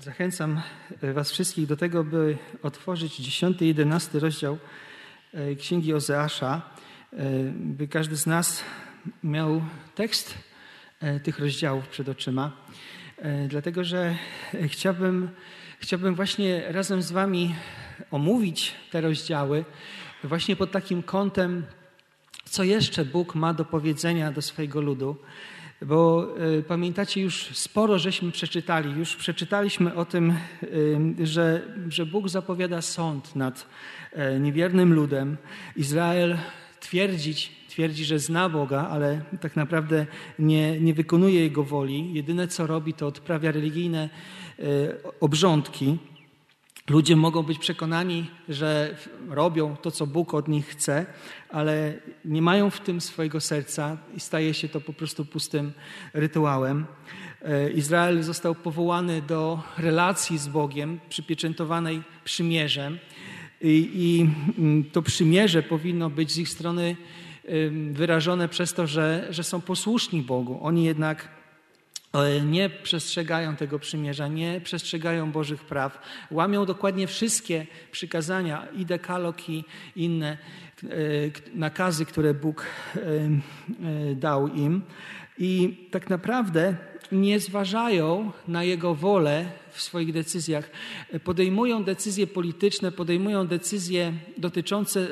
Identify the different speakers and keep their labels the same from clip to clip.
Speaker 1: Zachęcam Was wszystkich do tego, by otworzyć 10 i 11 rozdział e, Księgi Ozeasza, e, by każdy z nas miał tekst e, tych rozdziałów przed oczyma, dlatego że chciałbym, chciałbym właśnie razem z Wami omówić te rozdziały właśnie pod takim kątem, co jeszcze Bóg ma do powiedzenia do swojego ludu. Bo y, pamiętacie, już sporo żeśmy przeczytali, już przeczytaliśmy o tym, y, że, że Bóg zapowiada sąd nad y, niewiernym ludem. Izrael twierdzić, twierdzi, że zna Boga, ale tak naprawdę nie, nie wykonuje Jego woli. Jedyne co robi, to odprawia religijne obrządki. Ludzie mogą być przekonani, że robią to, co Bóg od nich chce, ale nie mają w tym swojego serca i staje się to po prostu pustym rytuałem. E, Izrael został powołany do relacji z Bogiem, przypieczętowanej przymierzem, i, i mm, to przymierze powinno być z ich strony wyrażone przez to, że, że są posłuszni Bogu. Oni jednak nie przestrzegają tego przymierza, nie przestrzegają Bożych praw, łamią dokładnie wszystkie przykazania i dekalog i inne e, nakazy, które Bóg e, e, dał im. I tak naprawdę nie zważają na Jego wolę w swoich decyzjach. Podejmują decyzje polityczne, podejmują decyzje dotyczące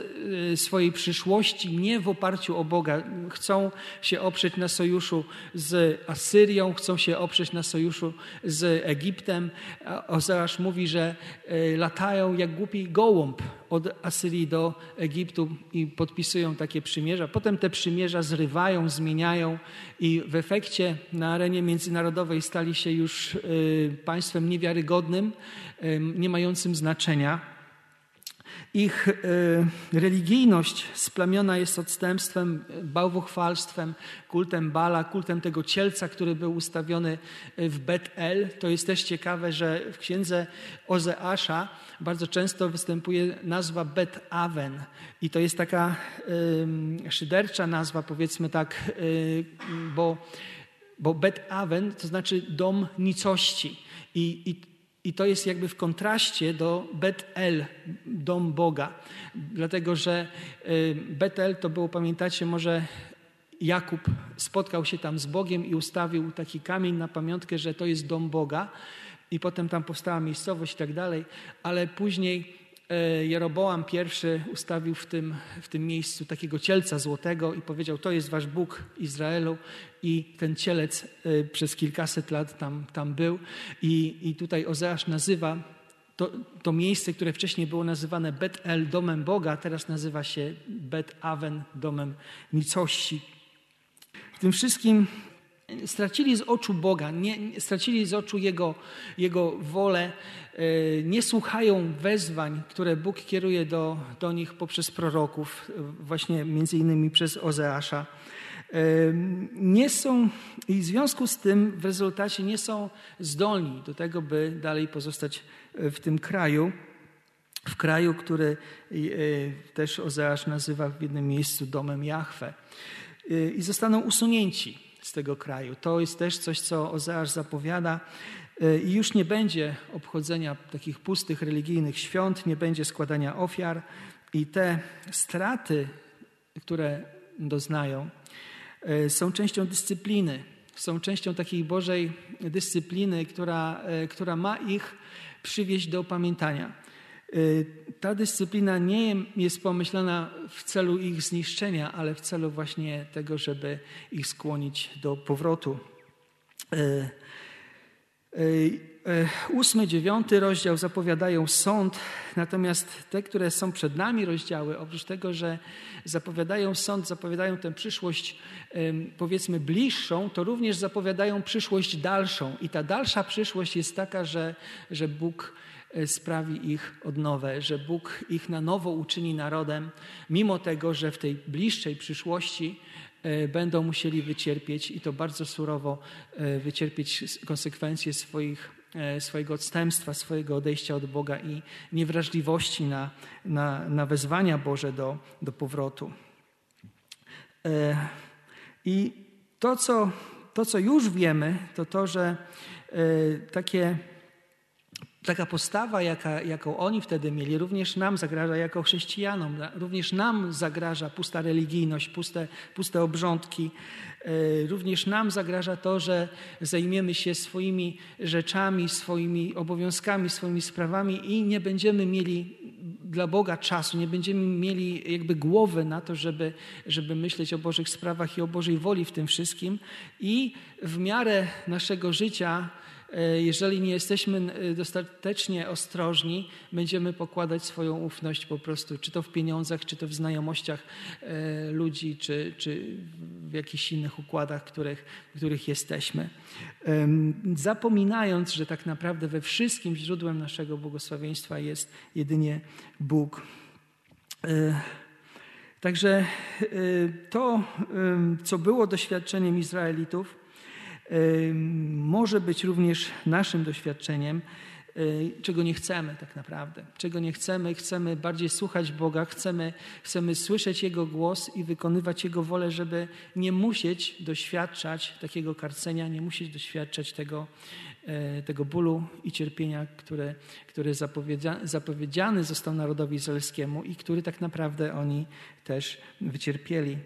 Speaker 1: y, swojej przyszłości nie w oparciu o Boga. Chcą się oprzeć na sojuszu z Asyrią, chcą się oprzeć na sojuszu z Egiptem. Ozeasz mówi, że y, latają jak głupi gołąb od Asyrii do Egiptu i podpisują takie przymierza. Potem te przymierza zrywają, zmieniają i w efekcie na arenie międzynarodowej stali się już y, państwem niewiarygodnym, nie mającym znaczenia. Ich e, religijność splamiona jest odstępstwem, bałwochwalstwem, kultem Bala, kultem tego cielca, który był ustawiony w Bet-El. To jest też ciekawe, że w księdze Ozeasza bardzo często występuje nazwa Bet-Aven i to jest taka szydercza nazwa, powiedzmy tak, y, bo, bo Bet-Aven to znaczy dom nicości. I, i i to jest jakby w kontraście do Bet-El, dom Boga. Dlatego, że y, Bet-El to było, pamiętacie, może Jakub spotkał się tam z Bogiem i ustawił taki kamień na pamiątkę, że to jest dom Boga. I potem tam powstała miejscowość i tak dalej. Ale później Jeroboam I ustawił w tym, w tym miejscu takiego cielca złotego i powiedział: To jest wasz Bóg Izraelu. I ten cielec e, przez kilkaset lat tam, tam był. I, i tutaj Ozeasz nazywa to, to miejsce, które wcześniej było nazywane Bet-El, domem Boga, teraz nazywa się Bet-Aven, domem nicości. W tym wszystkim stracili z oczu Boga, nie, stracili z oczu Jego, Jego wolę, e, nie słuchają wezwań, które Bóg kieruje do, do nich poprzez proroków, właśnie między innymi przez Ozeasza. E, nie są i w związku z tym w rezultacie nie są zdolni do tego, by dalej pozostać w tym kraju, w kraju, który e, też Ozeasz nazywa w jednym miejscu domem Jahwe. I zostaną usunięci z tego kraju. To jest też coś, co Ozeasz zapowiada. E, I już nie będzie obchodzenia takich pustych religijnych świąt, nie będzie składania ofiar i te straty, które doznają, e, są częścią dyscypliny, są częścią takiej Bożej dyscypliny, która, e, która ma ich przywieźć do opamiętania. Y, ta dyscyplina nie jest pomyślana w celu ich zniszczenia, ale w celu właśnie tego, żeby ich skłonić do powrotu. Y, y, ósmy, dziewiąty rozdział zapowiadają sąd, natomiast te, które są przed nami rozdziały, oprócz tego, że zapowiadają sąd, zapowiadają tę przyszłość powiedzmy bliższą, to również zapowiadają przyszłość dalszą. I ta dalsza przyszłość jest taka, że, że Bóg sprawi ich odnowę, że Bóg ich na nowo uczyni narodem, mimo tego, że w tej bliższej przyszłości e, będą musieli wycierpieć i to bardzo surowo e, wycierpieć konsekwencje swoich, swojego odstępstwa, swojego odejścia od Boga i niewrażliwości na, na, na wezwania Boże do, do powrotu. I to co, to, co już wiemy, to to, że takie taka postawa, jaka, jaką oni wtedy mieli, również nam zagraża jako chrześcijanom. Również nam zagraża pusta religijność, puste, puste obrządki. E, również nam zagraża to, że zajmiemy się swoimi rzeczami, swoimi obowiązkami, swoimi sprawami i nie będziemy mieli dla Boga czasu, nie będziemy mieli jakby głowy na to, żeby, żeby myśleć o Bożych sprawach i o Bożej woli w tym wszystkim. I w miarę naszego życia jeżeli nie jesteśmy e, dostatecznie ostrożni, będziemy pokładać swoją ufność po prostu, czy to w pieniądzach, czy to w znajomościach e, ludzi, czy, czy w jakichś innych układach, których, w których jesteśmy. Zapominając, że tak naprawdę we wszystkim źródłem naszego błogosławieństwa jest jedynie Bóg. Także to, co było doświadczeniem Izraelitów, może być również naszym doświadczeniem, czego nie chcemy tak naprawdę. Czego nie chcemy, chcemy bardziej słuchać Boga, chcemy, chcemy słyszeć Jego głos i wykonywać Jego wolę, żeby nie musieć doświadczać takiego karcenia, nie musieć doświadczać tego, e, tego bólu i cierpienia, które, które zapowiedziany został narodowi izraelskiemu i który tak naprawdę oni też wycierpieli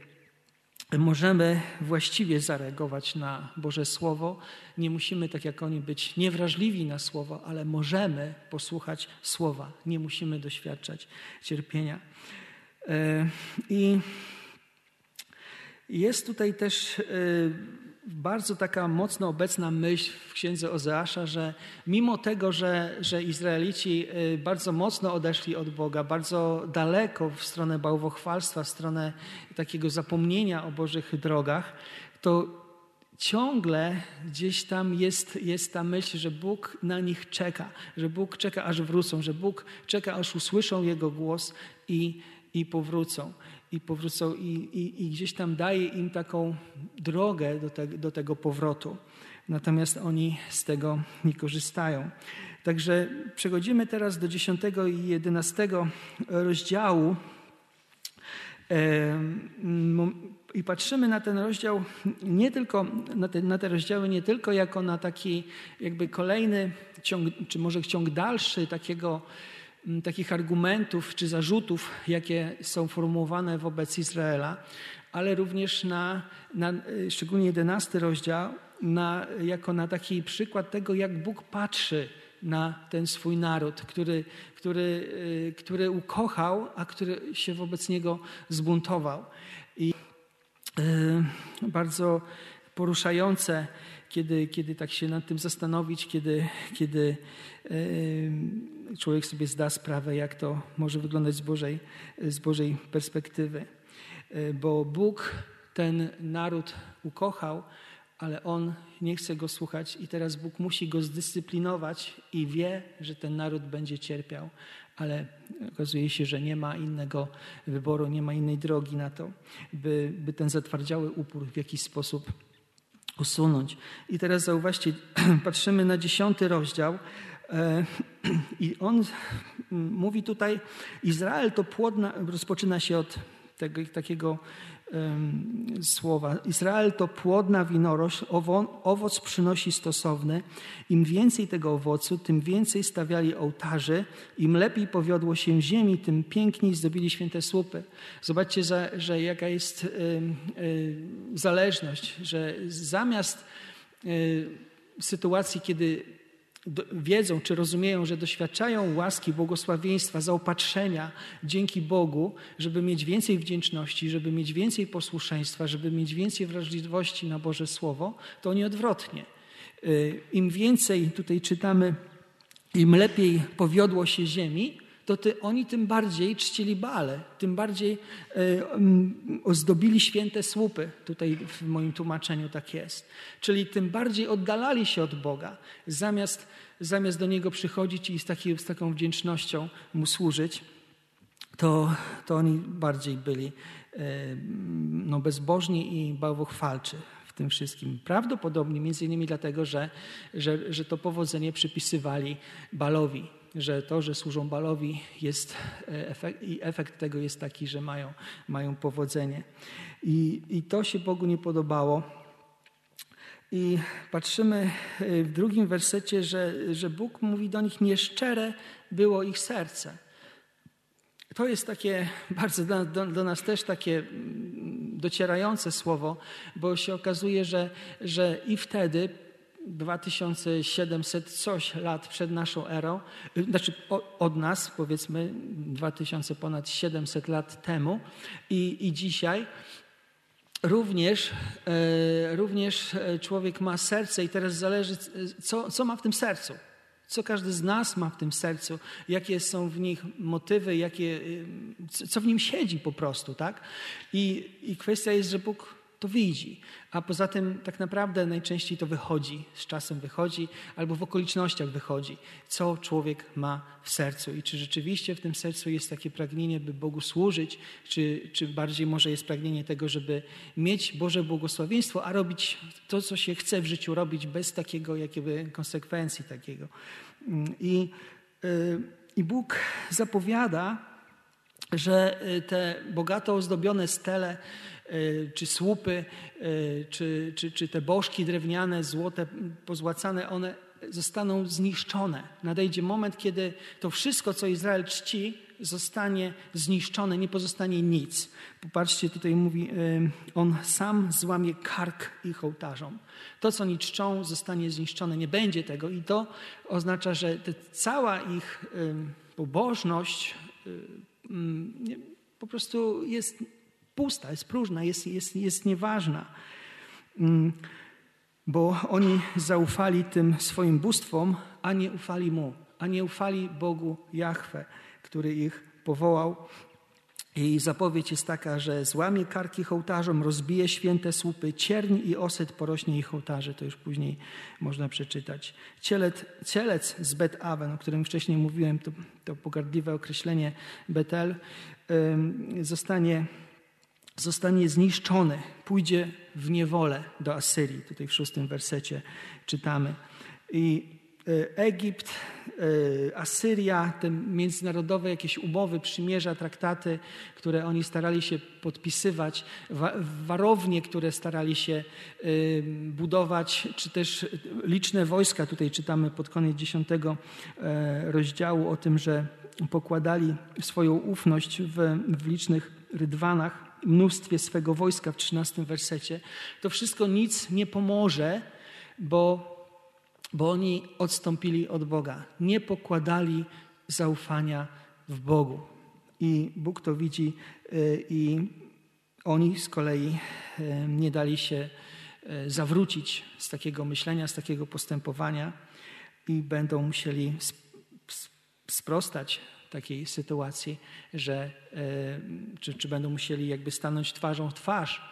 Speaker 1: możemy właściwie zareagować na Boże Słowo. Nie musimy, tak jak oni, być niewrażliwi na Słowo, ale możemy posłuchać Słowa. Nie musimy doświadczać cierpienia. E, I jest tutaj też e, bardzo taka mocno obecna myśl w księdze Ozeasza, że mimo tego, że, że Izraelici y, bardzo mocno odeszli od Boga, bardzo daleko w stronę bałwochwalstwa, w stronę takiego zapomnienia o Bożych drogach, to ciągle gdzieś tam jest, jest ta myśl, że Bóg na nich czeka, że Bóg czeka, aż wrócą, że Bóg czeka, aż usłyszą Jego głos i, i powrócą i powrócą i, i, i gdzieś tam daje im taką drogę do, te, do tego powrotu. Natomiast oni z tego nie korzystają. Także przechodzimy teraz do 10 i 11 rozdziału i patrzymy na ten rozdział nie tylko, na te, na te rozdziały nie tylko jako na taki jakby kolejny ciąg, czy może ciąg dalszy takiego takich argumentów czy zarzutów, jakie są formułowane wobec Izraela, ale również na, na szczególnie jedenasty rozdział, na, jako na taki przykład tego, jak Bóg patrzy na ten swój naród, który, który, y, który ukochał, a który się wobec niego zbuntował. I y, bardzo poruszające, kiedy, kiedy tak się nad tym zastanowić, kiedy, kiedy człowiek sobie zda sprawę, jak to może wyglądać z Bożej, z Bożej perspektywy. E, bo Bóg ten naród ukochał, ale on nie chce go słuchać, i teraz Bóg musi go zdyscyplinować i wie, że ten naród będzie cierpiał, ale okazuje się, że nie ma innego wyboru, nie ma innej drogi na to, by, by ten zatwardziały upór w jakiś sposób usunąć. I teraz zauważcie, patrzymy na dziesiąty rozdział, E, I on mówi tutaj, Izrael to płodna, rozpoczyna się od tego, takiego słowa. Izrael to płodna winorośl, owo, owoc przynosi stosowny. Im więcej tego owocu, tym więcej stawiali ołtarzy. Im lepiej powiodło się ziemi, tym piękniej zdobili święte słupy. Zobaczcie, że, że jaka jest zależność, że zamiast sytuacji, kiedy wiedzą czy rozumieją, że doświadczają łaski, błogosławieństwa, zaopatrzenia dzięki Bogu, żeby mieć więcej wdzięczności, żeby mieć więcej posłuszeństwa, żeby mieć więcej wrażliwości na Boże Słowo, to oni odwrotnie. Y, Im więcej, tutaj czytamy, im lepiej powiodło się ziemi, to ty, oni tym bardziej czcili Baale, tym bardziej y, ozdobili święte słupy. Tutaj w moim tłumaczeniu tak jest. Czyli tym bardziej oddalali się od Boga, zamiast, zamiast do Niego przychodzić i z, taki, z taką wdzięcznością Mu służyć, to, to oni bardziej byli y, no, bezbożni i bałwochwalczy w tym wszystkim. Prawdopodobnie między innymi dlatego, że, że, że to powodzenie przypisywali Balowi, że to, że służą balowi jest e, efekt, i efekt tego jest taki, że mają, mają powodzenie. I, I to się Bogu nie podobało. I patrzymy w drugim wersecie, że, że Bóg mówi do nich: Nieszczere było ich serce. To jest takie bardzo do, do, do, nas też takie mm, docierające słowo, bo się okazuje, że, że i wtedy 2700 coś lat przed naszą erą, y, znaczy od nas powiedzmy 2000 ponad 700 lat temu. I, i dzisiaj również, e, również e, człowiek ma serce i teraz zależy co, co ma w tym sercu. Co każdy z nas ma w tym sercu, jakie są w nich motywy, jakie, y, co w nim siedzi po prostu, tak? I, I kwestia jest, że Bóg to widzi. A poza tym tak naprawdę najczęściej to wychodzi, z czasem wychodzi, albo w okolicznościach wychodzi, co człowiek ma w sercu i czy rzeczywiście w tym sercu jest takie pragnienie, by Bogu służyć, czy, czy bardziej może jest pragnienie tego, żeby mieć Boże błogosławieństwo, a robić to, co się chce w życiu robić bez takiego jakby konsekwencji takiego. I, y, i Bóg zapowiada, że y, te bogato ozdobione stele E, czy słupy, e, czy, czy, czy te bożki drewniane, złote, pozłacane, one zostaną zniszczone. Nadejdzie moment, kiedy to wszystko, co Izrael czci, zostanie zniszczone, nie pozostanie nic. Popatrzcie, tutaj mówi, on sam złamie kark ich ołtarzom. To, co oni czczą, zostanie zniszczone, nie będzie tego. I to oznacza, że cała ich pobożność po prostu jest pusta, jest próżna, jest, jest, jest nieważna. Mm, bo oni zaufali tym swoim bóstwom, a nie ufali Mu, a nie ufali Bogu Jahwe, który ich powołał. I zapowiedź jest taka, że złamie karki hołtarzom, rozbije święte słupy, cierń i oset porośnie ich hołtarze. To już później można przeczytać. Cielec, cielec z Bet Aven, o którym wcześniej mówiłem, to, to pogardliwe określenie Betel, zostanie zostanie zniszczony, pójdzie w niewolę do Asyrii. Tutaj w szóstym wersecie czytamy. I Egipt, e, Asyria, te międzynarodowe jakieś umowy, przymierza, traktaty, które oni starali się podpisywać, warownie, które starali się e, budować, czy też liczne wojska. Tutaj czytamy pod koniec dziesiątego rozdziału o tym, że pokładali swoją ufność w, w licznych rydwanach mnóstwie swego wojska w 13 wersecie, to wszystko nic nie pomoże, bo, bo oni odstąpili od Boga. Nie pokładali zaufania w Bogu. I Bóg to widzi y, i oni z kolei y, nie dali się y, zawrócić z takiego myślenia, z takiego postępowania i będą musieli sprostać takiej sytuacji, że e, czy, czy będą musieli jakby stanąć twarzą w twarz e,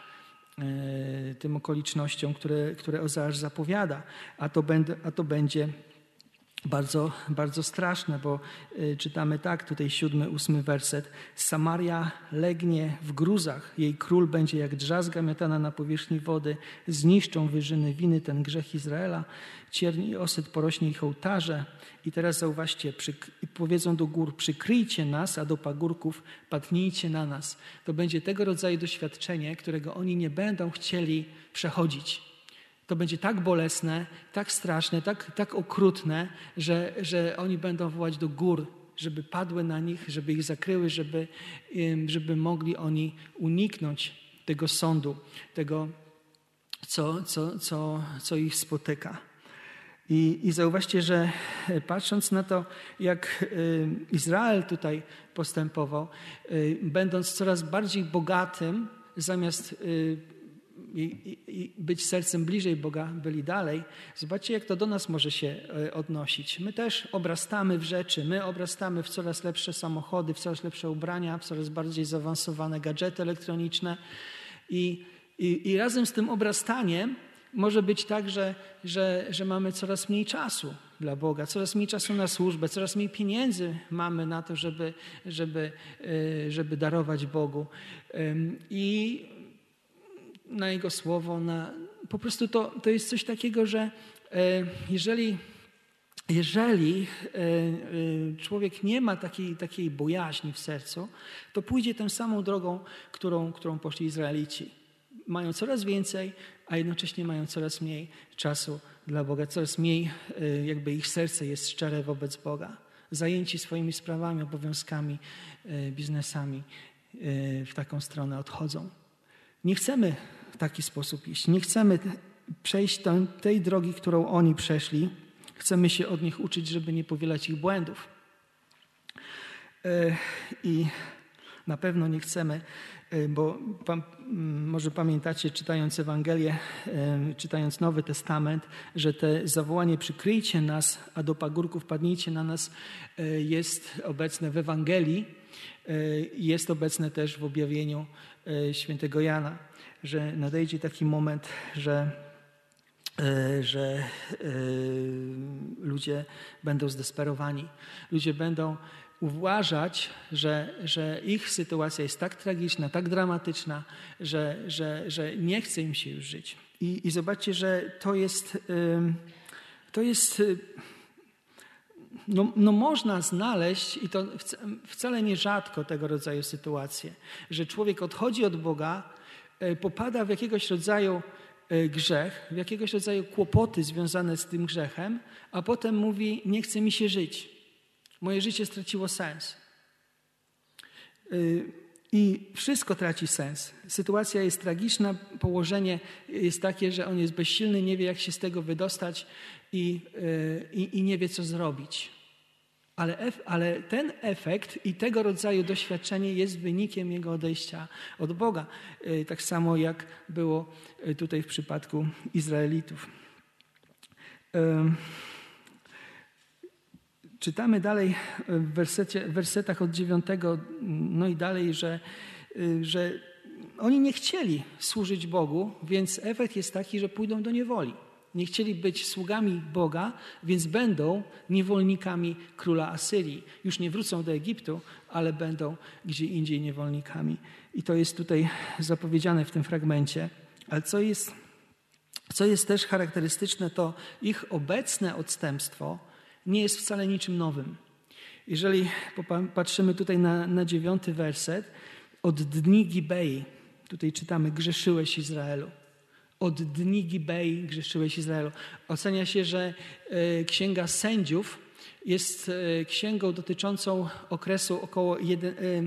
Speaker 1: tym okolicznościom, które, które Ozeasz zapowiada, a to, będę, a to będzie bardzo, bardzo straszne, bo y, czytamy tak, tutaj siódmy, ósmy werset. Samaria legnie w gruzach, jej król będzie jak drzazga miotana na powierzchni wody, zniszczą wyżyny winy ten grzech Izraela, cierń i osyt porośnie ich ołtarze. I teraz zauważcie, powiedzą do gór, przykryjcie nas, a do pagórków padnijcie na nas. To będzie tego rodzaju doświadczenie, którego oni nie będą chcieli przechodzić to będzie tak bolesne, tak straszne, tak, tak okrutne, że, że oni będą wołać do gór, żeby padły na nich, żeby ich zakryły, żeby, żeby mogli oni uniknąć tego sądu, tego, co, co, co, co ich spotyka. I, I zauważcie, że patrząc na to, jak Izrael tutaj postępował, będąc coraz bardziej bogatym, zamiast i, i, być sercem bliżej Boga, byli dalej. Zobaczcie, jak to do nas może się e, odnosić. My też obrastamy w rzeczy, my obrastamy w coraz lepsze samochody, w coraz lepsze ubrania, w coraz bardziej zaawansowane gadżety elektroniczne i, i, i razem z tym obrastaniem może być tak, że, że, że mamy coraz mniej czasu dla Boga, coraz mniej czasu na służbę, coraz mniej pieniędzy mamy na to, żeby, żeby, e, żeby darować Bogu. I na Jego słowo. Na, po prostu to, to jest coś takiego, że e, jeżeli, jeżeli e, e, człowiek nie ma takiej, takiej bojaźni w sercu, to pójdzie tą samą drogą, którą, którą poszli Izraelici. Mają coraz więcej, a jednocześnie mają coraz mniej czasu dla Boga, coraz mniej jakby ich serce jest szczere wobec Boga. Zajęci swoimi sprawami, obowiązkami, biznesami w taką stronę odchodzą. Nie chcemy taki sposób iść. Nie chcemy przejść tej drogi, którą oni przeszli. Chcemy się od nich uczyć, żeby nie powielać ich błędów. I na pewno nie chcemy, e, bo może pamiętacie, czytając Ewangelię, e, czytając Nowy Testament, że te zawołanie przykryjcie nas, a do pagórków padnijcie na nas e, jest obecne w Ewangelii, jest obecne też w objawieniu świętego Jana, że nadejdzie taki moment, że że ludzie będą zdesperowani. Ludzie będą uważać, że, że ich sytuacja jest tak tragiczna, tak dramatyczna, że, że, że nie chce im się już żyć. I, i zobaczcie, że to jest, to jest no, no można znaleźć, i to wcale nie rzadko tego rodzaju sytuacje, że człowiek odchodzi od Boga, popada w jakiegoś rodzaju y, grzech, w jakiegoś rodzaju kłopoty związane z tym grzechem, a potem mówi: Nie chce mi się żyć. Moje życie straciło sens. Y, I wszystko traci sens. Sytuacja jest tragiczna, położenie jest takie, że on jest bezsilny, nie wie, jak się z tego wydostać i, i, i nie wie, co zrobić. Ale, ale, ten efekt i tego rodzaju doświadczenie jest wynikiem jego odejścia od Boga. Y, tak samo jak było tutaj w przypadku Izraelitów. Czytamy dalej w wersecie, wersetach od dziewiątego, no i dalej, że, y, że oni nie chcieli służyć Bogu, więc efekt jest taki, że pójdą do niewoli. Nie chcieli być sługami Boga, więc będą niewolnikami króla Asyrii. Już nie wrócą do Egiptu, ale będą gdzie indziej niewolnikami. I to jest tutaj zapowiedziane w tym fragmencie. Ale co jest, co jest też charakterystyczne, to ich obecne odstępstwo nie jest wcale niczym nowym. Jeżeli patrzymy tutaj na, na dziewiąty werset, od dni Gibei, tutaj czytamy, grzeszyłeś Izraelu. Od dni Gibei grzeszyłeś Izraelu. Ocenia się, że e, Księga Sędziów jest e, księgą dotyczącą okresu około jeden, e,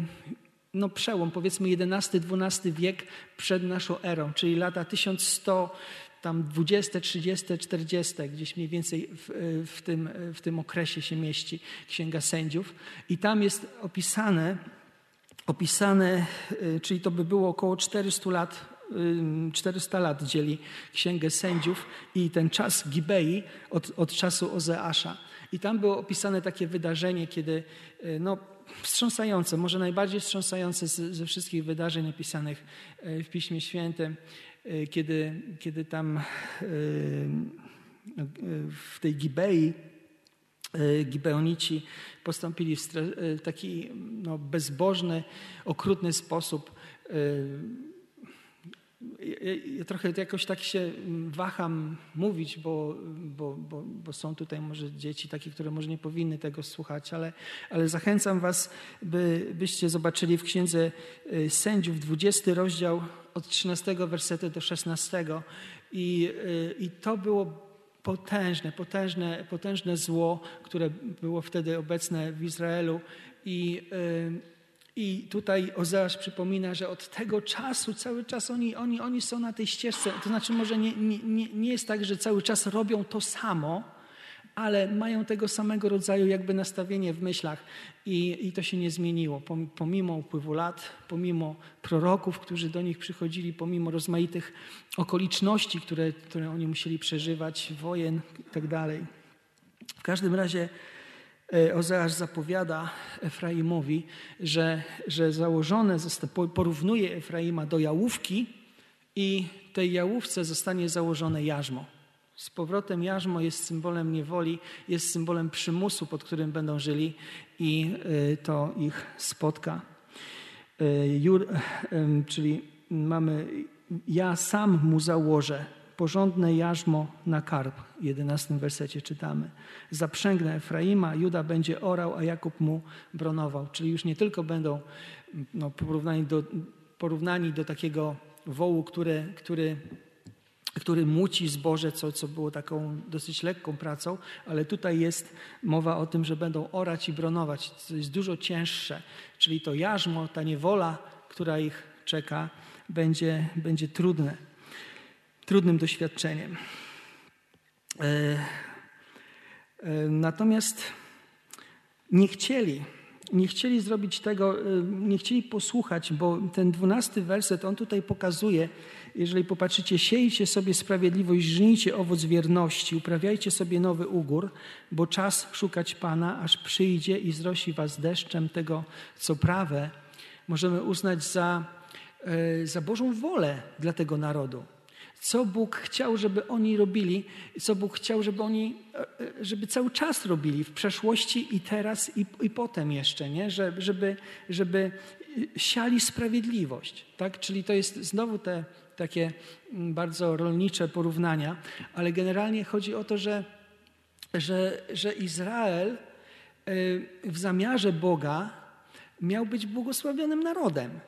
Speaker 1: no przełom, powiedzmy XI-XII wiek przed naszą erą, czyli lata 1100 tam 20, 30, 40, gdzieś mniej więcej w, w, tym, w tym okresie się mieści Księga Sędziów. I tam jest opisane, opisane, czyli to by było około 400 lat 400 y, lat dzieli Księgę Sędziów i ten czas Gibei od, od czasu Ozeasza. I tam było opisane takie wydarzenie, kiedy y, no, wstrząsające, może najbardziej wstrząsające ze wszystkich wydarzeń opisanych w Piśmie Świętym. Kiedy, kiedy tam w tej Gibei Gibeonici postąpili w taki no, bezbożny, okrutny sposób ja trochę jakoś tak się waham mówić, bo, bo, bo, bo, są tutaj może dzieci takie, które może nie powinny tego słuchać, ale, ale zachęcam was, by, byście zobaczyli w Księdze y, Sędziów 20 rozdział od 13 wersetu do 16 i, y, i to było potężne, potężne, potężne zło, które było wtedy obecne w Izraelu. I y, i tutaj Ozeasz przypomina, że od tego czasu cały czas oni, oni, oni są na tej ścieżce. To znaczy, może nie, nie, nie jest tak, że cały czas robią to samo, ale mają tego samego rodzaju jakby nastawienie w myślach i, i to się nie zmieniło. Pomimo upływu lat, pomimo proroków, którzy do nich przychodzili, pomimo rozmaitych okoliczności, które, które oni musieli przeżywać, wojen itd. Tak w każdym razie Ozeasz zapowiada Efraimowi, że, że założone, porównuje Efraima do jałówki i tej jałówce zostanie założone jarzmo. Z powrotem jarzmo jest symbolem niewoli, jest symbolem przymusu, pod którym będą żyli i e, to ich spotka. E, Jur, czyli mamy, ja sam mu założę porządne jarzmo na karb. W 11 wersecie czytamy. Zaprzęgnę Efraima, Juda będzie orał, a Jakub mu bronował. Czyli już nie tylko będą no, porównani, do, porównani do takiego wołu, który, który który muci zboże, co, co było taką dosyć lekką pracą, ale tutaj jest mowa o tym, że będą orać i bronować, co jest dużo cięższe. Czyli to jarzmo, ta niewola, która ich czeka, będzie, będzie trudne, trudnym doświadczeniem. E, e, natomiast nie chcieli nie chcieli zrobić tego, y, nie chcieli posłuchać, bo ten dwunasty werset, on tutaj pokazuje, jeżeli popatrzycie, siejcie sobie sprawiedliwość, żnijcie owoc wierności, uprawiajcie sobie nowy ugór, bo czas szukać Pana, aż przyjdzie i zrosi was deszczem tego, co prawe, możemy uznać za, za Bożą wolę dla tego narodu co Bóg chciał, żeby oni robili, co Bóg chciał, żeby oni, e, e, żeby cały czas robili w przeszłości i teraz i, i potem jeszcze, nie? Żeby, żeby siali sprawiedliwość, tak? Czyli to jest znowu te takie mm, bardzo rolnicze porównania, ale generalnie chodzi o to, że, że, że Izrael e, w zamiarze Boga miał być błogosławionym narodem.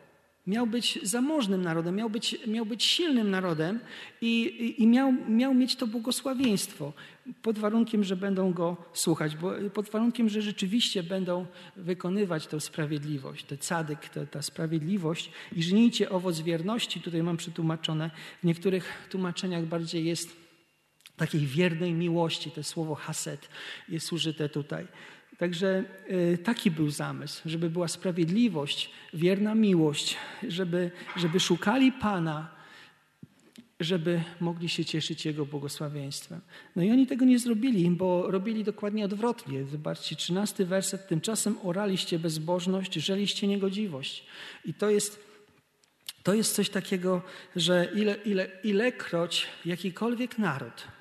Speaker 1: Miał być zamożnym narodem, miał być, miał być silnym narodem i, i, miał, miał mieć to błogosławieństwo pod warunkiem, że będą go słuchać, bo pod warunkiem, że rzeczywiście będą wykonywać tę sprawiedliwość, ten cadyk, ta, ta sprawiedliwość i żnijcie owoc wierności. Tutaj mam przetłumaczone, w niektórych tłumaczeniach bardziej jest takiej wiernej miłości, to słowo haset jest użyte tutaj. Także y, taki był zamysł, żeby była sprawiedliwość, wierna miłość, żeby, żeby szukali Pana, żeby mogli się cieszyć Jego błogosławieństwem. No i oni tego nie zrobili, bo robili dokładnie odwrotnie. Zobaczcie, trzynasty werset. Tymczasem oraliście bezbożność, żeliście niegodziwość. I to jest, to jest coś takiego, że ile, ile, ilekroć jakikolwiek naród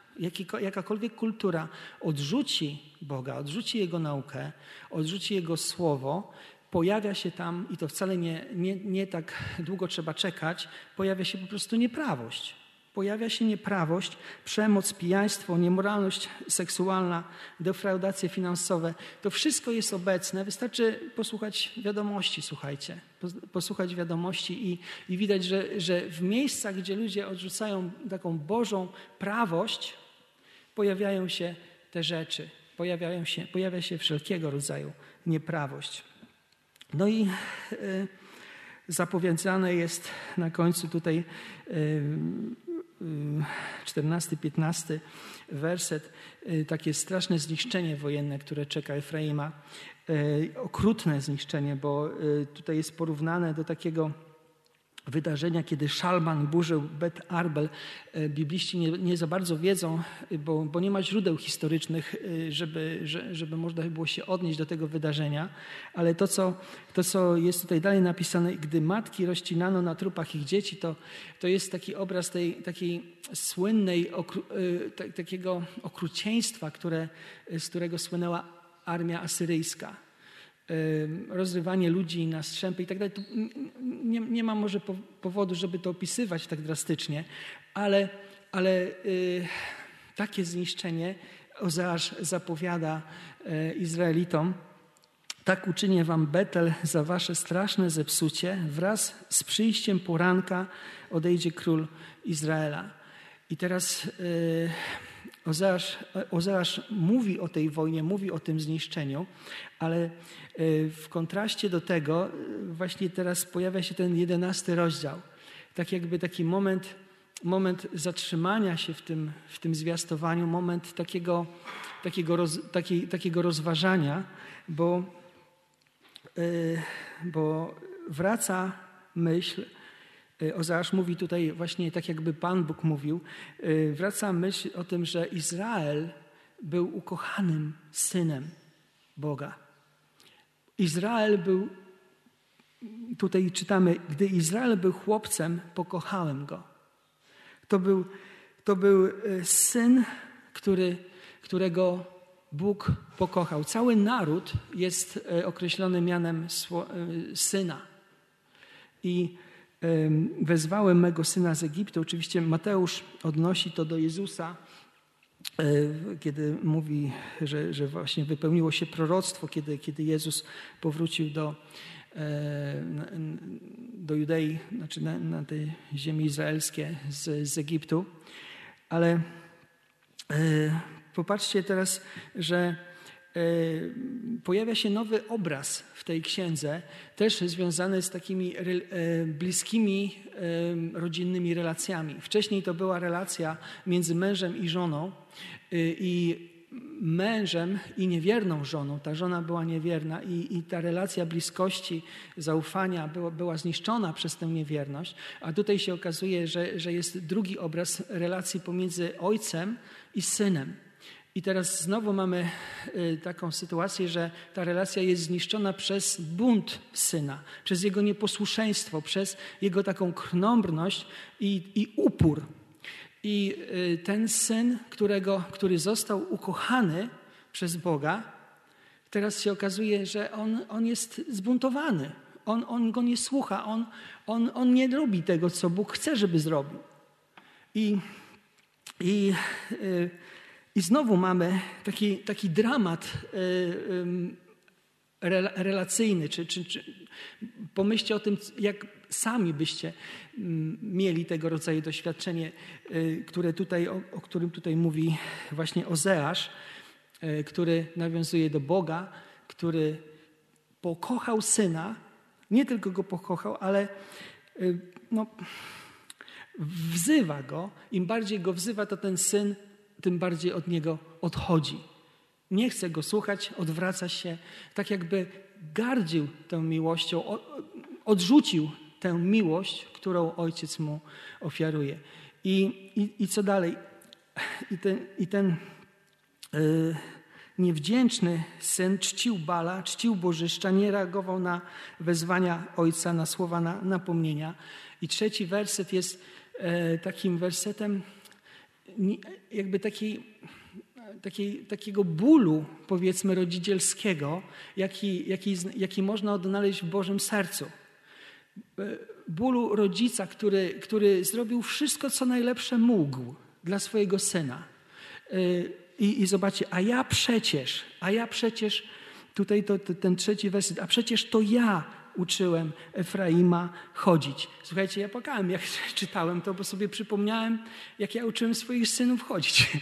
Speaker 1: jakakolwiek kultura odrzuci Boga, odrzuci Jego naukę, odrzuci Jego słowo, pojawia się tam, i to wcale nie, nie, nie tak długo trzeba czekać, pojawia się po prostu nieprawość. Pojawia się nieprawość, przemoc, pijaństwo, niemoralność seksualna, defraudacje finansowe. To wszystko jest obecne. Wystarczy posłuchać wiadomości, słuchajcie. Posłuchać wiadomości i, i widać, że, że w miejscach, gdzie ludzie odrzucają taką Bożą prawość, pojawiają się te rzeczy, pojawiają się, pojawia się wszelkiego rodzaju nieprawość. No i y, zapowiedziane jest na końcu tutaj y, 14-15 werset, takie straszne zniszczenie wojenne, które czeka Efraima. Okrutne zniszczenie, bo tutaj jest porównane do takiego wydarzenia, kiedy Szalman burzył Bet Arbel. E, bibliści nie, nie za bardzo wiedzą, bo, bo, nie ma źródeł historycznych, e, żeby, żeby można było się odnieść do tego wydarzenia, ale to co, to, co jest tutaj dalej napisane, gdy matki rozcinano na trupach ich dzieci, to, to jest taki obraz tej takiej słynnej, okru, e, takiego okrucieństwa, które, z którego słynęła armia asyryjska rozrywanie ludzi na strzępy i tak dalej. Nie, nie ma może powodu, żeby to opisywać tak drastycznie, ale, ale y, takie zniszczenie Ozeasz zapowiada e, Izraelitom. Tak uczynię wam Betel za wasze straszne zepsucie. Wraz z przyjściem poranka odejdzie król Izraela. I teraz y, Ozeasz, Ozeasz mówi o tej wojnie, mówi o tym zniszczeniu, ale e, w kontraście do tego e, właśnie teraz pojawia się ten jedenasty rozdział. Tak jakby taki moment, moment zatrzymania się w tym, w tym zwiastowaniu, moment takiego, takiego, roz, takiej, takiego rozważania, bo, e, bo wraca myśl, Y, Ozeasz mówi tutaj właśnie tak, jakby Pan Bóg mówił. Y, wraca myśl o tym, że Izrael był ukochanym synem Boga. Izrael był, tutaj czytamy, gdy Izrael był chłopcem, pokochałem go. To był, to był y, syn, który, którego Bóg pokochał. Cały naród jest określony mianem syna. I wezwałem mego syna z Egiptu. Oczywiście Mateusz odnosi to do Jezusa, e, kiedy mówi, że, że właśnie wypełniło się proroctwo, kiedy, kiedy Jezus powrócił do, e, do Judei, znaczy na, na te ziemi izraelskie z, z Egiptu. Ale popatrzcie teraz, że pojawia się nowy obraz w tej księdze, też związany z takimi bliskimi rodzinnymi relacjami. Wcześniej to była relacja między mężem i żoną i mężem i niewierną żoną. Ta żona była niewierna i, i ta relacja bliskości, zaufania była, była, zniszczona przez tę niewierność. A tutaj się okazuje, że, że jest drugi obraz relacji pomiędzy ojcem i synem. I teraz znowu mamy y, taką sytuację, że ta relacja jest zniszczona przez bunt syna, przez jego nieposłuszeństwo, przez jego taką krnąbrność i, i upór. I y, ten syn, którego, który został ukochany przez Boga, teraz się okazuje, że on, on jest zbuntowany. On, on go nie słucha, on, on, on nie robi tego, co Bóg chce, żeby zrobił. I, i, y, i znowu mamy taki, taki dramat relacyjny, czy, czy, czy pomyślcie o tym, jak sami byście mieli tego rodzaju doświadczenie, y, które tutaj, o, o którym tutaj mówi właśnie Ozeasz, y, który nawiązuje do Boga, który pokochał syna, nie tylko go pokochał, ale no, wzywa go. Im bardziej go wzywa, to ten syn tym bardziej od niego odchodzi. Nie chce go słuchać, odwraca się, tak jakby gardził tą miłością, odrzucił tę miłość, którą ojciec mu ofiaruje. I, i, i co dalej? I ten, i ten yy, niewdzięczny syn czcił Bala, czcił bożyszcza, nie reagował na wezwania ojca, na słowa na, napomnienia. I trzeci werset jest yy, takim wersetem jakby takiej takiej, takiego bólu, powiedzmy, rodzicielskiego, jaki, jaki, jaki można odnaleźć w Bożym sercu. E, bólu rodzica, który, który zrobił wszystko, co najlepsze mógł dla swojego syna. E, I, i zobaczcie, a ja przecież, a ja przecież, tutaj to, ten trzeci werset, a przecież to ja uczyłem Efraima chodzić. Słuchajcie, ja płakałem, jak czytałem to, bo sobie przypomniałem, jak ja uczyłem swoich synów chodzić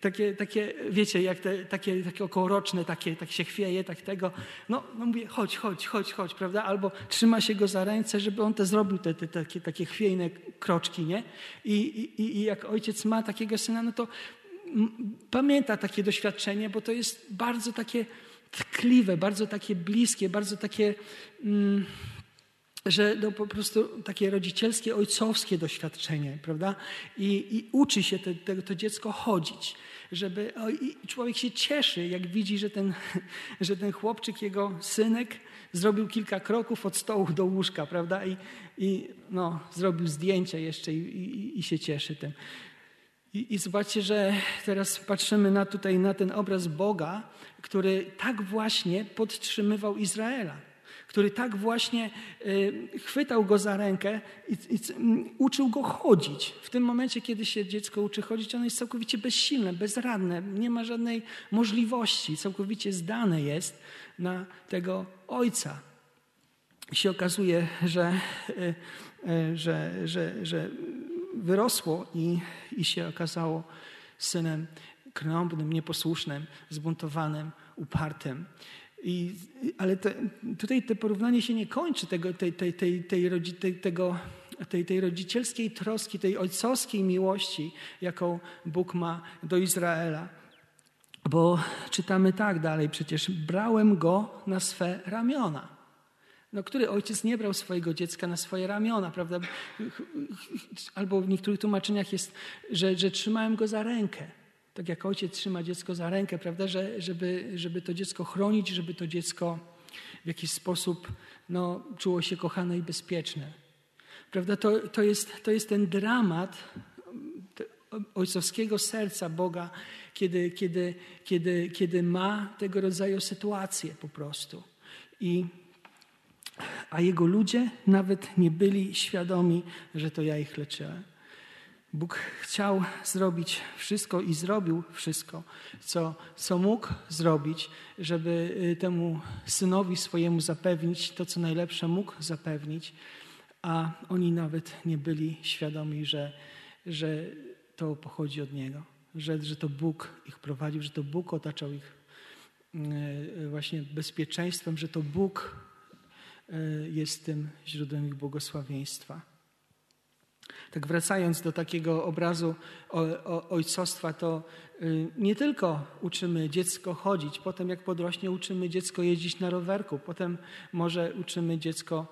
Speaker 1: takie, takie wiecie, jak te, takie, takie okołoroczne, takie, tak się chwieje, tak tego. No, no mówię, chodź, chodź, chodź, chodź, prawda? Albo trzyma się go za ręce, żeby on te zrobił te, te takie, takie chwiejne kroczki, nie? I, i, I jak ojciec ma takiego syna, no to pamięta takie doświadczenie, bo to jest bardzo takie tkliwe, bardzo takie bliskie, bardzo takie... Mm, że to po prostu takie rodzicielskie, ojcowskie doświadczenie, prawda? I, i uczy się te, te, to dziecko chodzić, żeby i człowiek się cieszy, jak widzi, że ten, że ten chłopczyk, jego synek, zrobił kilka kroków od stołu do łóżka, prawda? I, i no, zrobił zdjęcie jeszcze i, i, i się cieszy tym. I, I zobaczcie, że teraz patrzymy na tutaj na ten obraz Boga, który tak właśnie podtrzymywał Izraela który tak właśnie y, chwytał go za rękę i, i uczył go chodzić. W tym momencie, kiedy się dziecko uczy chodzić, ono jest całkowicie bezsilne, bezradne, nie ma żadnej możliwości, całkowicie zdane jest na tego ojca. I się okazuje, że, y, y, że, że, że wyrosło i, i się okazało synem krąbnym, nieposłusznym, zbuntowanym, upartym. I, ale te, tutaj to porównanie się nie kończy tego, tej, tej, tej, tej, tej, tego, tej, tej rodzicielskiej troski, tej ojcowskiej miłości, jaką Bóg ma do Izraela. Bo czytamy tak dalej, przecież brałem go na swe ramiona. No, który ojciec nie brał swojego dziecka na swoje ramiona, prawda? Albo w niektórych tłumaczeniach jest, że, że trzymałem go za rękę. Tak jak ojciec trzyma dziecko za rękę, prawda, że, żeby, żeby to dziecko chronić, żeby to dziecko w jakiś sposób no, czuło się kochane i bezpieczne. Prawda, to, to, jest, to jest ten dramat ojcowskiego serca Boga, kiedy, kiedy, kiedy, kiedy ma tego rodzaju sytuacje po prostu. I, a jego ludzie nawet nie byli świadomi, że to ja ich leczyłem. Bóg chciał zrobić wszystko i zrobił wszystko, co, co mógł zrobić, żeby y, temu synowi swojemu zapewnić to, co najlepsze mógł zapewnić, a oni nawet nie byli świadomi, że, że to pochodzi od Niego. Że, że to Bóg ich prowadził, że to Bóg otaczał ich e, właśnie bezpieczeństwem, że to Bóg jest tym źródłem ich błogosławieństwa. Tak wracając do takiego obrazu ojcostwa, to y, nie tylko uczymy dziecko chodzić, potem jak podrośnie uczymy dziecko jeździć na rowerku, potem może uczymy dziecko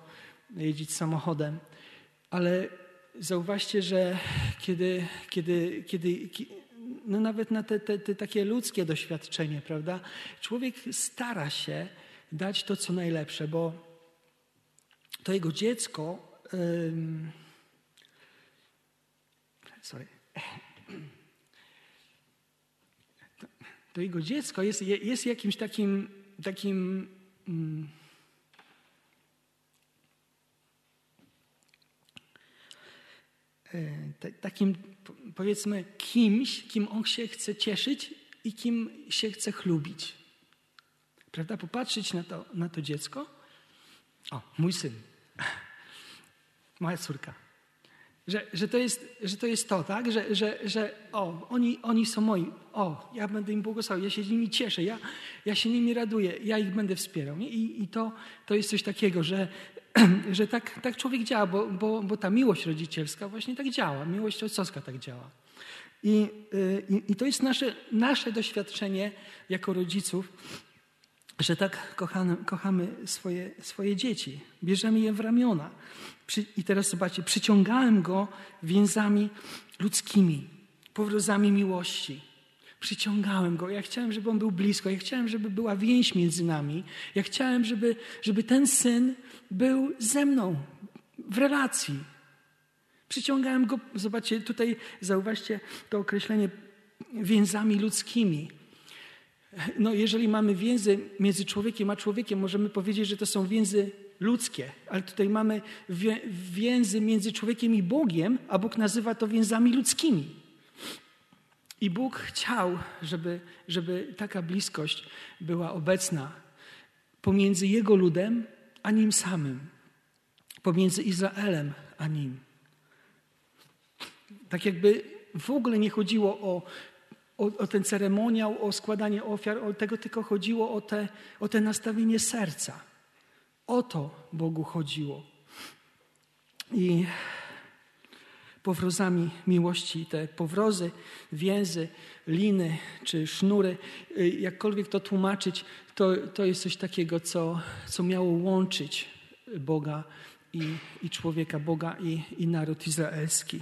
Speaker 1: jeździć samochodem, ale zauważcie, że kiedy, kiedy, kiedy no nawet na te, te, te takie ludzkie doświadczenie, prawda, człowiek stara się dać to, co najlepsze, bo to jego dziecko. Yy, sorry. To, jego dziecko jest, jest jakimś takim, takim e, takim powiedzmy kimś, kim on się chce cieszyć i kim się chce chlubić. Prawda? Popatrzeć na to, na to dziecko. O, mój syn. Moja córka. Że, że, to, jest, że to jest to, tak? Że, że, że o, oni, oni są moi. O, ja będę im błogosławił, ja się z nimi cieszę, ja, ja się nimi raduję, ja ich będę wspierał. Nie? I, i to, to jest coś takiego, że, że tak, tak człowiek działa, bo, bo, bo ta miłość rodzicielska właśnie tak działa, miłość ojcowska tak działa. I, y, i, i to jest nasze, nasze doświadczenie jako rodziców, że tak kochamy, kochamy swoje, swoje dzieci. Bierzemy je w ramiona. I teraz zobaczcie, przyciągałem go więzami ludzkimi, powrozami miłości. Przyciągałem go. Ja chciałem, żeby on był blisko. Ja chciałem, żeby była więź między nami. Ja chciałem, żeby, żeby ten syn był ze mną w relacji. Przyciągałem go, zobaczcie, tutaj zauważcie to określenie więzami ludzkimi. No, jeżeli mamy więzy między człowiekiem a człowiekiem, możemy powiedzieć, że to są więzy ludzkie, ale tutaj mamy więzy między człowiekiem i Bogiem, a Bóg nazywa to więzami ludzkimi. I Bóg chciał, żeby, żeby taka bliskość była obecna pomiędzy Jego ludem a Nim samym, pomiędzy Izraelem a Nim. Tak jakby w ogóle nie chodziło o, o, o ten ceremoniał, o składanie ofiar, o tego tylko chodziło o te, o te nastawienie serca. O to Bogu chodziło. I powrozami miłości, te powrozy, więzy, liny czy sznury, y, jakkolwiek to tłumaczyć, to, to jest coś takiego, co, co miało łączyć Boga i, i człowieka, Boga i, i naród izraelski.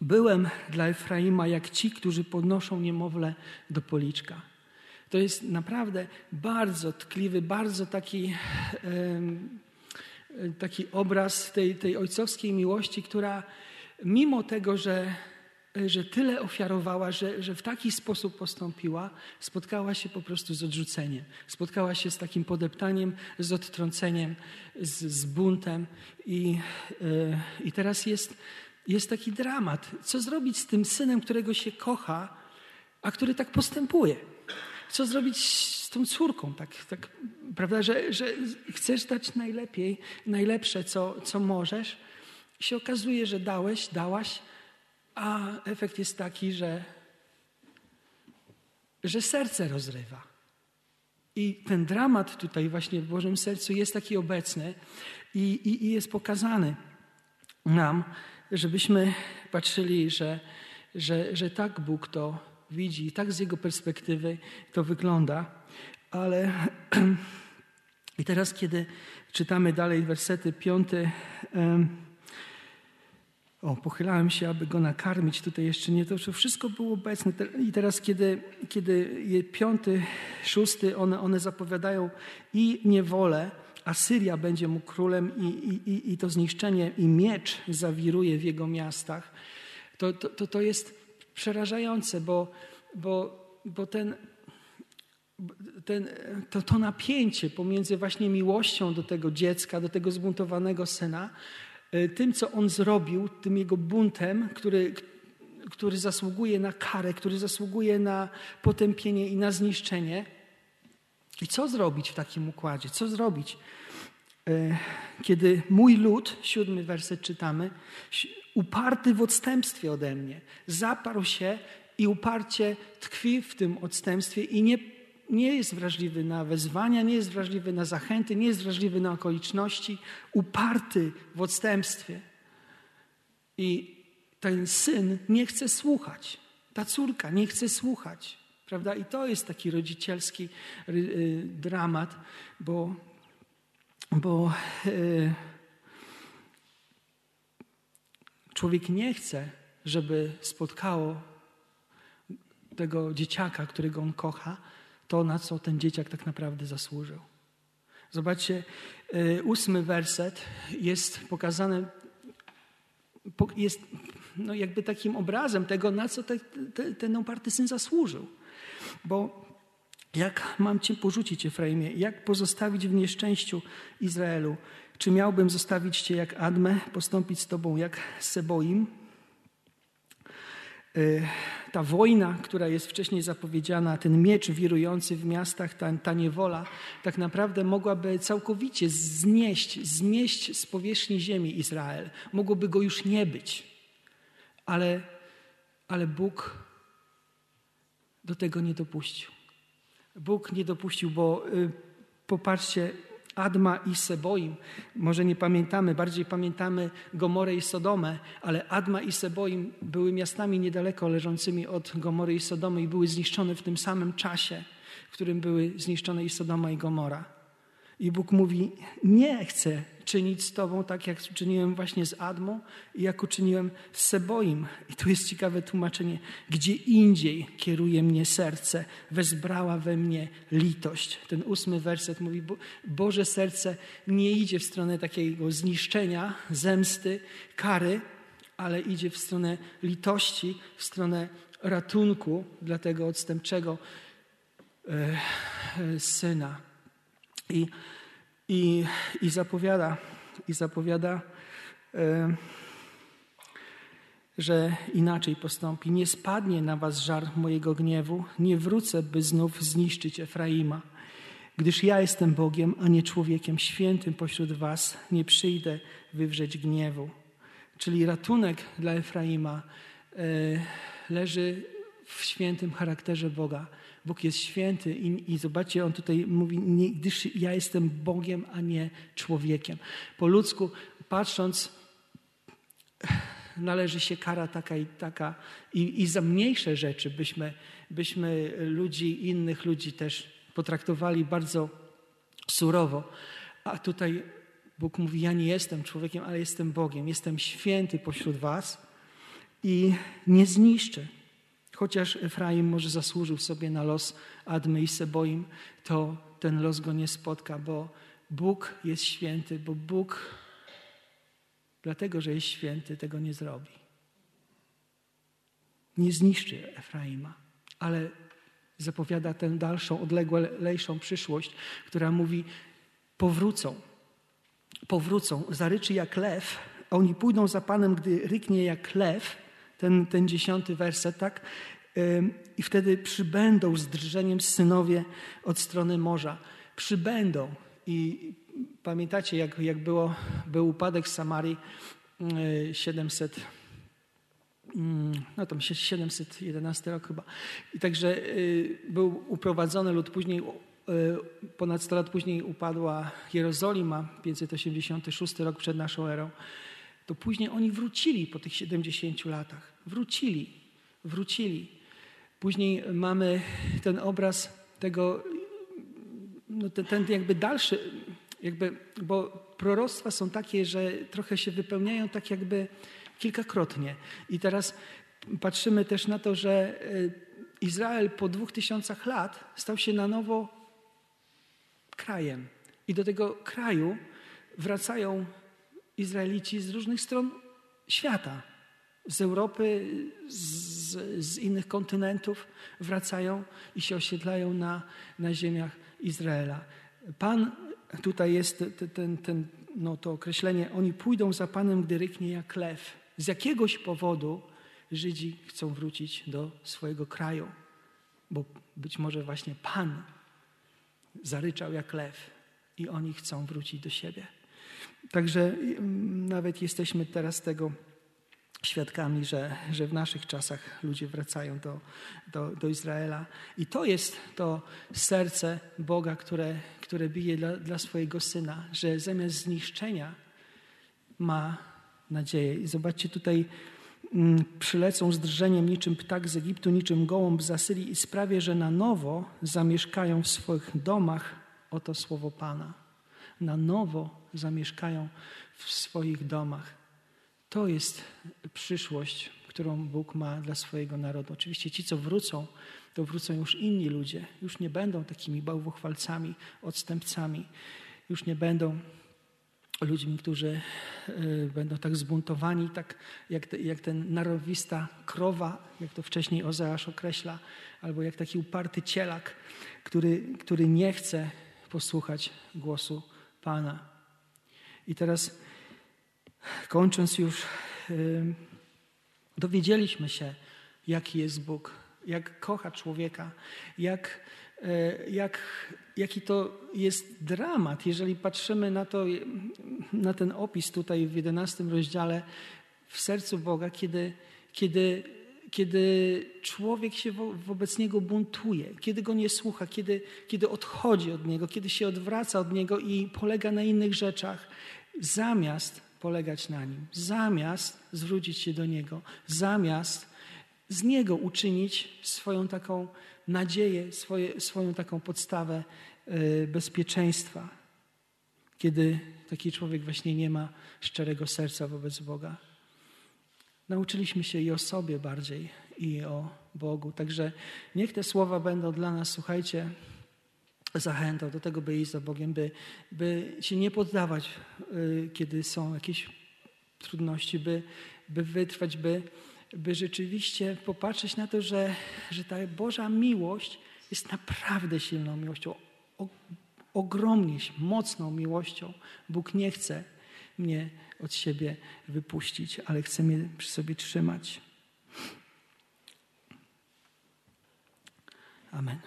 Speaker 1: Byłem dla Efraima jak ci, którzy podnoszą niemowlę do policzka. To jest naprawdę bardzo tkliwy, bardzo taki, taki obraz tej, tej ojcowskiej miłości, która mimo tego, że, że tyle ofiarowała, że, że w taki sposób postąpiła, spotkała się po prostu z odrzuceniem. Spotkała się z takim podeptaniem, z odtrąceniem, z, z buntem. I, e, I teraz jest, jest taki dramat. Co zrobić z tym synem, którego się kocha, a który tak postępuje? co zrobić z tą córką, tak, tak, prawda, że, że chcesz dać najlepiej, najlepsze, co, co możesz. I się okazuje, że dałeś, dałaś, a efekt jest taki, że, że serce rozrywa. I ten dramat tutaj właśnie w Bożym sercu jest taki obecny i, i, i jest pokazany nam, żebyśmy patrzyli, że, że, że tak Bóg to widzi, tak z jego perspektywy to wygląda. Ale i teraz, kiedy czytamy dalej wersety piąty, o, pochylałem się, aby go nakarmić. Tutaj jeszcze nie to, wszystko było obecne. I teraz, kiedy, kiedy piąty, szósty, one, one zapowiadają i niewolę, Asyria będzie mu królem i, i, i to zniszczenie, i miecz zawiruje w jego miastach. To, to, to jest przerażające, bo, bo, bo ten, ten, to, to napięcie pomiędzy właśnie miłością do tego dziecka, do tego zbuntowanego syna, e, tym, co on zrobił, tym jego buntem, który, który zasługuje na karę, który zasługuje na potępienie i na zniszczenie. I co zrobić w takim układzie? Co zrobić? E, kiedy mój lud, siódmy werset czytamy, uparty w odstępstwie ode mnie, zaparł się i uparcie tkwi w tym odstępstwie i nie, nie jest wrażliwy na wezwania, nie jest wrażliwy na zachęty, nie jest wrażliwy na okoliczności, uparty w odstępstwie. I ten syn nie chce słuchać, ta córka nie chce słuchać. Prawda? I to jest taki rodzicielski y, dramat, bo, bo y, człowiek nie chce, żeby spotkało tego dzieciaka, którego on kocha, to na co ten dzieciak tak naprawdę zasłużył. Zobaczcie, y, ósmy werset jest pokazany, jest no jakby takim obrazem tego, na co te, te, ten uparty syn zasłużył. Bo jak mam cię porzucić, Efraimie? Jak pozostawić w nieszczęściu Izraelu? Czy miałbym zostawić cię jak Admę, postąpić z tobą jak Seboim? Y, ta wojna, która jest wcześniej zapowiedziana, ten miecz wirujący w miastach, ta, ta niewola, tak naprawdę mogłaby całkowicie znieść, zmieść z powierzchni ziemi Izrael. Mogłoby go już nie być. Ale, ale Bóg do tego nie dopuścił. Bóg nie dopuścił, bo y, popatrzcie, Adma i Seboim. Może nie pamiętamy, bardziej pamiętamy Gomorę i Sodomę, ale Adma i Seboim były miastami niedaleko leżącymi od Gomory i Sodomy i były zniszczone w tym samym czasie, w którym były zniszczone i Sodoma i Gomora. I Bóg mówi: Nie chcę czynić z Tobą tak, jak czyniłem właśnie z Admą i jak uczyniłem z Seboim. I tu jest ciekawe tłumaczenie. Gdzie indziej kieruje mnie serce, wezbrała we mnie litość. Ten ósmy werset mówi: Boże serce nie idzie w stronę takiego zniszczenia, zemsty, kary, ale idzie w stronę litości, w stronę ratunku dla tego odstępczego e, e, syna. I, i, i zapowiada, i zapowiada e, że inaczej postąpi. Nie spadnie na was żar mojego gniewu, nie wrócę, by znów zniszczyć Efraima. Gdyż ja jestem Bogiem, a nie człowiekiem świętym pośród was, nie przyjdę wywrzeć gniewu. Czyli ratunek dla Efraima e, leży w świętym charakterze Boga. Bóg jest święty i, i zobaczcie, on tutaj mówi, gdyż ja jestem Bogiem, a nie człowiekiem. Po ludzku patrząc, należy się kara taka i taka i, i za mniejsze rzeczy byśmy, byśmy ludzi, innych ludzi też potraktowali bardzo surowo. A tutaj Bóg mówi, ja nie jestem człowiekiem, ale jestem Bogiem. Jestem święty pośród was i nie zniszczę. Chociaż Efraim może zasłużył sobie na los Admy i Seboim, to ten los go nie spotka, bo Bóg jest święty, bo Bóg, dlatego że jest święty, tego nie zrobi. Nie zniszczy Efraima, ale zapowiada tę dalszą, odleglejszą przyszłość, która mówi: powrócą, powrócą, zaryczy jak lew, oni pójdą za Panem, gdy ryknie jak lew ten, ten dziesiąty werset, tak? I wtedy przybędą z drżeniem synowie od strony morza. Przybędą. I pamiętacie, jak, jak było, był upadek Samarii 700, mm, no tam 711 rok chyba. I także y, był uprowadzony lud później, y, ponad 100 lat później upadła Jerozolima, 586 rok przed naszą erą to później oni wrócili po tych 70 latach. Wrócili, wrócili. Później mamy ten obraz tego, no ten, ten jakby dalszy, jakby, bo proroctwa są takie, że trochę się wypełniają tak jakby kilkakrotnie. I teraz patrzymy też na to, że e, Izrael po dwóch tysiącach lat stał się na nowo krajem. I do tego kraju wracają Izraelici z różnych stron świata, z Europy, z, z, innych kontynentów wracają i się osiedlają na, na ziemiach Izraela. Pan, tutaj jest ten, ten, no to określenie, oni pójdą za Panem, gdy ryknie jak lew. Z jakiegoś powodu Żydzi chcą wrócić do swojego kraju, bo być może właśnie Pan zaryczał jak lew i oni chcą wrócić do siebie. Także mm, nawet jesteśmy teraz tego świadkami, że, że w naszych czasach ludzie wracają do, do, do Izraela. I to jest to serce Boga, które, które bije dla, dla swojego syna, że zamiast zniszczenia ma nadzieję. I zobaczcie tutaj mm, przylecą z drżeniem niczym ptak z Egiptu, niczym gołąb z Asyrii i sprawię, że na nowo zamieszkają w swoich domach. Oto słowo Pana. Na nowo zamieszkają w swoich domach. To jest przyszłość, którą Bóg ma dla swojego narodu. Oczywiście ci, co wrócą, to wrócą już inni ludzie. Już nie będą takimi bałwochwalcami, odstępcami. Już nie będą ludźmi, którzy y, będą tak zbuntowani, tak jak, jak ten narowista krowa, jak to wcześniej Ozeasz określa, albo jak taki uparty cielak, który, który nie chce posłuchać głosu Pana. I teraz kończąc już, dowiedzieliśmy się, jaki jest Bóg, jak kocha człowieka, jak, y, jak, jaki to jest dramat, jeżeli patrzymy na, to, na ten opis tutaj w 11 rozdziale w sercu Boga, kiedy, kiedy, kiedy człowiek się wo, wobec Niego buntuje, kiedy Go nie słucha, kiedy, kiedy odchodzi od Niego, kiedy się odwraca od Niego i polega na innych rzeczach, zamiast polegać na Nim, zamiast zwrócić się do Niego, zamiast z Niego uczynić swoją taką nadzieję, swoje, swoją taką podstawę y, bezpieczeństwa, kiedy taki człowiek właśnie nie ma szczerego serca wobec Boga. Nauczyliśmy się i o sobie bardziej, i o Bogu. Także niech te słowa będą dla nas, słuchajcie, zachętą do tego, by iść za Bogiem, by, by się nie poddawać, y, kiedy są jakieś trudności, by, by wytrwać, by, by rzeczywiście popatrzeć na to, że, że ta Boża miłość jest naprawdę silną miłością, o, ogromnie mocną miłością. Bóg nie chce mnie od siebie wypuścić, ale chce mnie przy sobie trzymać. Amen.